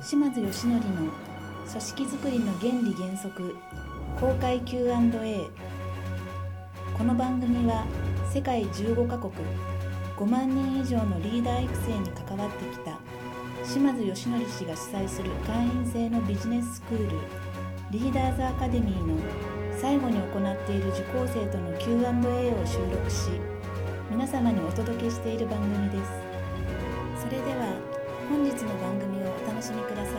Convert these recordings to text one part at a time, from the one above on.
島津義則の組織づくりの原理原則公開 Q&A この番組は世界15カ国5万人以上のリーダー育成に関わってきた島津義則氏が主催する会員制のビジネススクールリーダーズアカデミーの最後に行っている受講生との Q&A を収録し皆様にお届けしている番組です。それでは本日の番組楽しみください。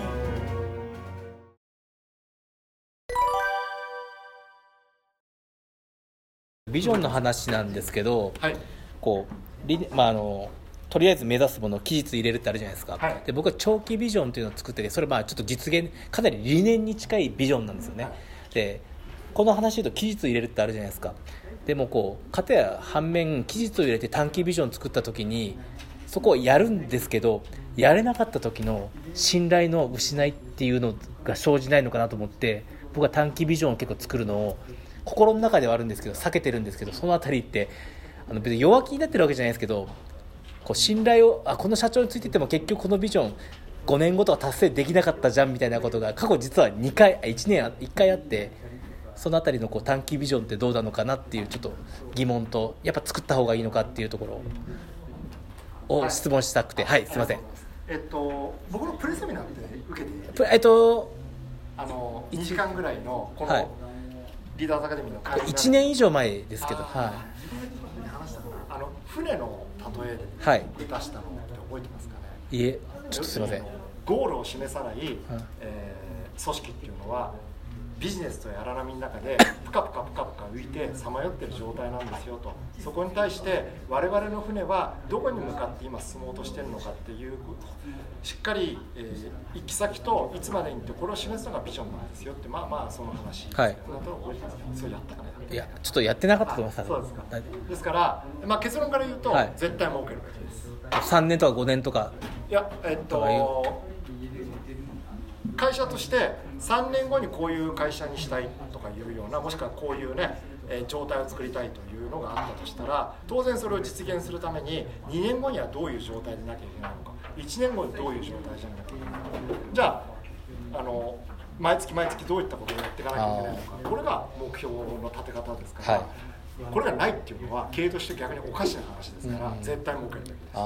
ビジョンの話なんですけど、はい。こう理まああのとりあえず目指すものを期日入れるってあるじゃないですか、はい。で僕は長期ビジョンというのを作っててそれまあちょっと実現かなり理念に近いビジョンなんですよね、はい。でこの話で言うと期日入れるってあるじゃないですか。でもこう片や反面期日を入れて短期ビジョンを作った時にそこをやるんですけどやれなかった時の信頼の失いっていうのが生じないのかなと思って僕は短期ビジョンを結構作るのを心の中ではあるんですけど避けてるんですけどそのあたりってあの別に弱気になってるわけじゃないですけどこう信頼をあこの社長についてても結局このビジョン5年後とか達成できなかったじゃんみたいなことが過去実は2回1年1回あってそのあたりのこう短期ビジョンってどうなのかなっていうちょっと疑問とやっぱ作った方がいいのかっていうところを質問したくて。はい、すいません。えっと僕のプレセミナーって受けてプえっとあの2時間ぐらいのこはい。のリーダーズアカデミーの会員1年以上前ですけどは話したかなあの船の例えではい。出したのって覚えてますかね？いいえちょっとすいません。ゴールを示さない、えー組織っていうのはビジネスとやららみの中でプカプカプカプカ浮いてさまよってる状態なんですよと。そこに対して我々の船はどこに向かって今進もうとしてるのかっていうしっかり、えー行き先といつまでにってこれを示すのがビジョンなんですよって。まあまあその話。はい。そうやったかねいやちょっとやってなかったと思います。そうですか。はい。ですから、まあ、結論から言うと、はい。絶対儲けるべきです。3年とか5年とか。いやえっと会社として3年後にこういう会社にしたいとかいうようなもしくはこういうね、えー状態を作りたいというのがあったとしたら当然それを実現するために2年後にはどういう状態でなきゃいけないのか1年後にどういう状態じゃなきゃいけないのか。じゃああの毎月毎月どういったことをやっていかなきゃいけないのか。これが目標の立て方ですから、はい。これがないっていうのは経営として逆におかしな話ですから、うん絶対儲けるべきです。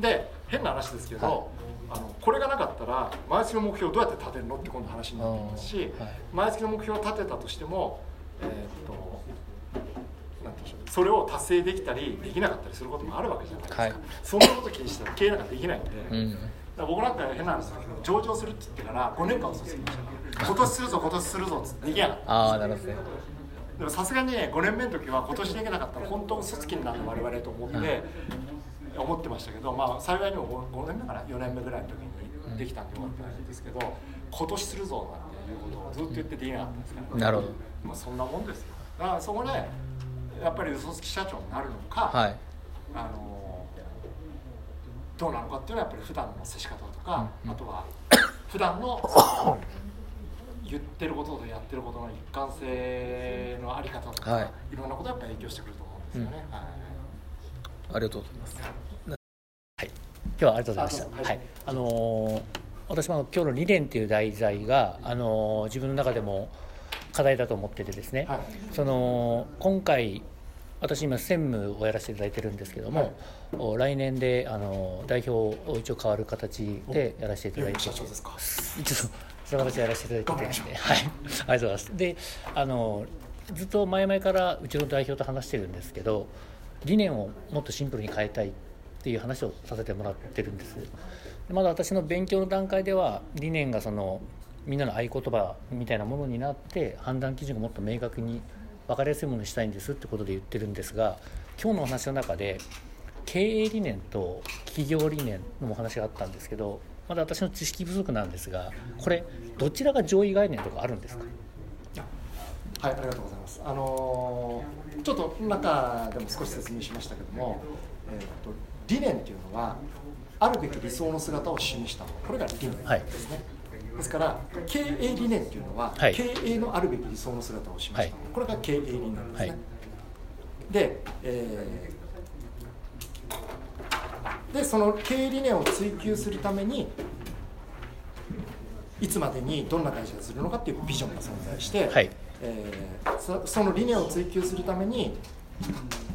あで変な話ですけど、はい。あのこれがなかったら毎月の目標をどうやって立てるのって今度話になってきますし、うんはい。毎月の目標を立てたとしても、えーっとなんていうんでしょうそれを達成できたりできなかったりすることもあるわけじゃないですか、はい。そんなこと気にしても経営なんかできないんで、あうん。僕なんか変な話ですけど上場するって言ってから5年間遅すぎました。今年するぞ今年するぞっつってできなかった。ああなるほどね。でもさすがにね5年目の時は今年できなかったら本当嘘つきになる我々と思って、思ってましたけど、まあ、幸いにも 5, 年目かな4年目ぐらいの時にできたんでよかったんですけど今年するぞなんていうことをずっと言ってできなかったんですから、なるほど。まあ、そんなもんですよ。だからそこでやっぱり嘘つき社長になるのか、はい。あのどうなのかっていうのはやっぱり普段の接し方とか、うんあとは普段の言ってることとやってることの一貫性のあり方とか、はい。い、ろんなことがやっぱり影響してくると思うんですよね。はいありがとうございます。はい、今日はありがとうございました。はいはい、あのー私も今日の理念っていう題材が、あのー自分の中でも課題だと思っててですね。はいその今回私今専務をやらせていただいてるんですけども、お来年であの代表を一応変わる形でやらせていただいて社長ですか。ちょっとその形でやらせていただいてて、はい、ありがとうございます。で、あのずっと前々からうちの代表と話してるんですけど、理念をもっとシンプルに変えたいっていう話をさせてもらってるんです。まだ私の勉強の段階では理念がそのみんなの合言葉みたいなものになって判断基準がもっと明確に分かりやすいものにしたいんですってことで言ってるんですが今日のお話の中で経営理念と企業理念のお話があったんですけどまだ私の知識不足なんですがこれどちらが上位概念とかあるんですか？はい、ありがとうございます。あのーちょっと中でも少し説明しましたけども、えー、と理念っていうのはあるべき理想の姿を示したもの。これが理念ですね。ですから経営理念っていうのは、はい。経営のあるべき理想の姿を示したもの、これが経営理念ですね。はい。で、えーでその経営理念を追求するためにいつまでにどんな会社にするのかっていうビジョンが存在して、はいえーそその理念を追求するために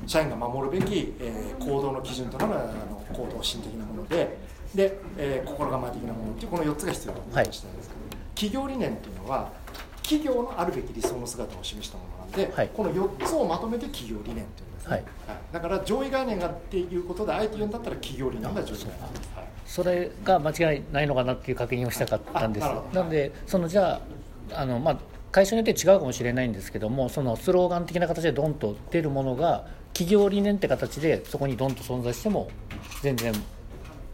社員が守るべき、えー行動の基準となるあの行動心的なものでで、えー心構え的なものっていうこの4つが必要だと話した。んですけど、企業理念っていうのは企業のあるべき理想の姿を示したものなんで、はい。この4つをまとめて企業理念っていうんですね、はい。だから上位概念がっていうことであえて言うんだったら企業理念が上位概念それが間違いないのかなっていう確認をしたかったんです。あなるほど。なのでそのじゃああの、まあ、会社によって違うかもしれないんですけどもそのスローガン的な形でドンと出るものが企業理念って形でそこにドンと存在しても全然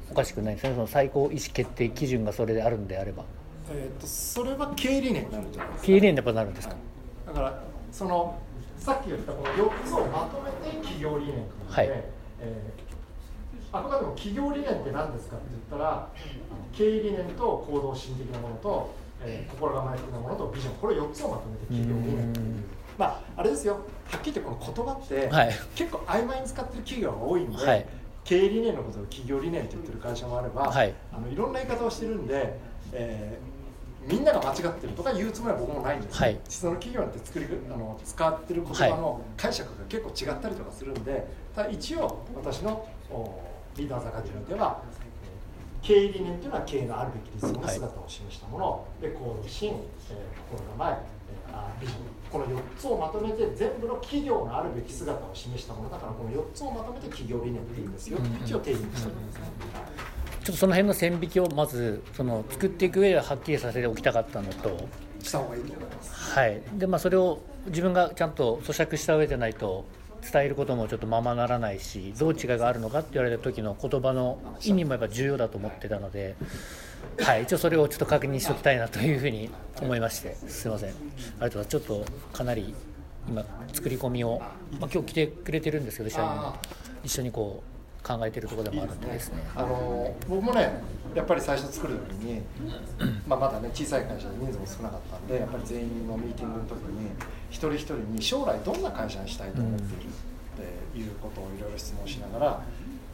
おかしくないですね。その最高意思決定基準がそれであるんであれば。えー、とそれは経営理念になるんじゃないですか。経営理念でやっぱなるんですか、だからそのさっき言ったこの4つをまとめて企業理念はい。えーあくまでも企業理念って何ですかって言ったら経営理念と行動心的なものと、えー心構え的なものとビジョン。これ4つをまとめて企業理念っていううん。まああれですよ。はっきり言ってこの言葉って、はい。結構曖昧に使ってる企業が多いんで、はい。経営理念のことを企業理念って言ってる会社もあれば、はい。あのいろんな言い方をしてるんで、えーみんなが間違ってるとか言うつもりは僕もないんですよ、はい。その企業によって作りあの使ってる言葉の解釈が結構違ったりとかするんで、ただ一応私のおリーダーズアカデミーでは経営理念というのは経営のあるべき理想の姿を示したもの、で行動心、えー心構ええビジョン。この4つをまとめて全部の企業のあるべき姿を示したものだからこの4つをまとめて企業理念って言うんですよ、一応定義にしてるんです。ね、ちょっとその辺の線引きをまずその作っていく上でははっきりさせておきたかったのと、した方がいいと思います。はい。でまあ、それを自分がちゃんと咀嚼した上でないと伝えることもちょっとままならないしどう違いがあるのかって言われた時の言葉の意味もやっぱ重要だと思ってたので、はい、一応それをちょっと確認しておきたいなというふうに思いましてすいません。ありがとうございます。ちょっとかなり今作り込みを、まあ、今日来てくれてるんですけど社員も一緒にこう考えてるところでもあるんでですね。あの僕もねやっぱり最初作る時に、まあ、まだね小さい会社で人数も少なかったんでやっぱり全員のミーティングの時に一人一人に将来どんな会社にしたいと思っているっていうことをいろいろ質問しながら、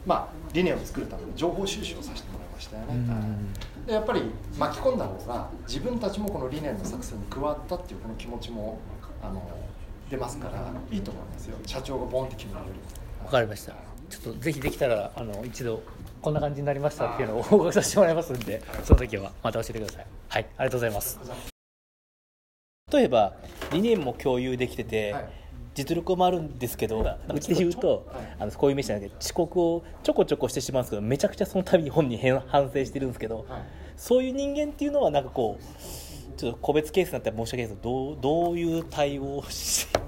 まあ、理念を作るための情報収集をさせてもらいましたよね。はいでやっぱり巻き込んだ方が自分たちもこの理念の作戦に加わったっていうこの気持ちもあの出ますからいいと思いますよ。社長がボンって決められる。わかりました。ちょっとぜひできたらあの一度こんな感じになりましたっていうのを報告させてもらいますんでその時はまた教えてください。はい。ありがとうございます例えば理念も共有できてて、はい。実力もあるんですけどうちで言うと、はい。あのこういう飯なんで遅刻をちょこちょこしてしまうんですけどめちゃくちゃその度に本人変反省してるんですけど、はい。そういう人間っていうのはなんかこうちょっと個別ケースになったら申し訳ないですけどどうどういう対応をして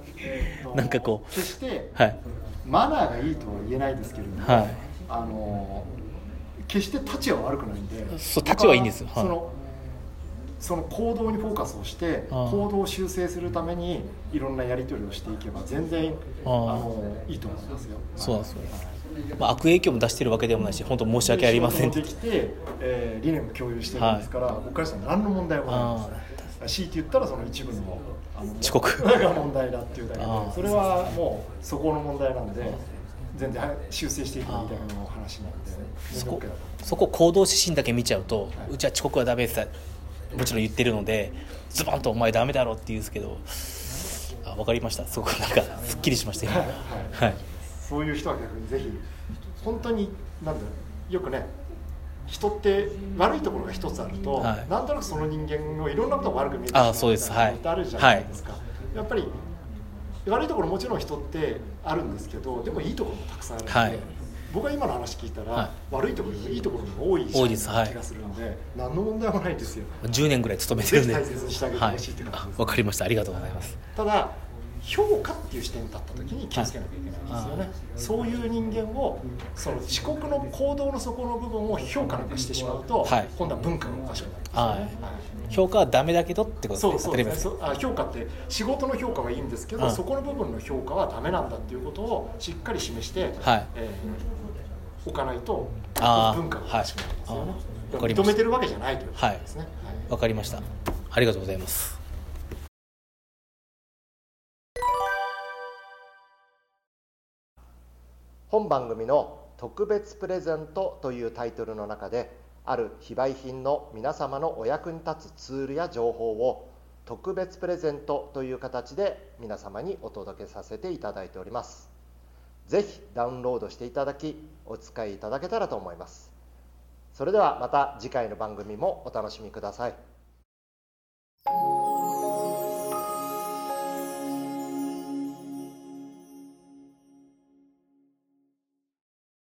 なんかこう決してはい。マナーがいいとは言えないですけれども、はい。あの決して立ちは悪くないんでそう立ちはいいんですよ。そのその行動にフォーカスをして行動を修正するためにいろんなやり取りをしていけば全然あのいいと思いますよ。そうですよはいまあ、悪影響も出してるわけでもないし本当申し訳ありません。できて、えー理念も共有してるんですから、僕からしたら何の問題もないです強いて言ったらその一部のあの遅刻。が問題だっていうだけでそれはもうそこの問題なんで全然修正していくみたいな話なんで全然そこそこ行動指針だけ見ちゃうと、うちは遅刻はダメですもちろん言ってるのでズバンと「お前ダメだろ」って言うんですけどあ分かりました。すごくなんかすっきりしましたよはい。はい。そういう人は逆にぜひ本当になんだろうよくね人って悪いところが一つあると、はい。なんとなくその人間のいろんなことが悪く見えてしうそうです。はい。みたいあるじゃないですか、やっぱり悪いところもちろん人ってあるんですけどでもいいところもたくさんあるので、はい僕は今の話聞いたら、は悪いところよりいいところが多い多いです。はい。気がするんで、何の問題もないんですよ。10年ぐらい勤めてるんで。大切にしてあげてはい。ほしいって感じですあ分かりました。ありがとうございます。ただ評価っていう視点に立った時に気をつけなきゃいけないんですよね、そういう人間をその遅刻の行動の底の部分を評価なんかしてしまうと、はい。今度は文化がおかしくなるんですよはね、い。評価はダメだけどってことですねそう。あ評価って仕事の評価はいいんですけど、うん。そこの部分の評価はダメなんだっていうことをしっかり示して、はい。えー置かないと文化がおかしくなるんですよね、はい。認めてるわけじゃないということですね、はい。分かりました。ありがとうございます。本番組の「特別プレゼント」というタイトルの中である非売品の皆様のお役に立つツールや情報を特別プレゼントという形で皆様にお届けさせていただいておりますぜひダウンロードしていただきお使いいただけたらと思います。それではまた次回の番組もお楽しみください。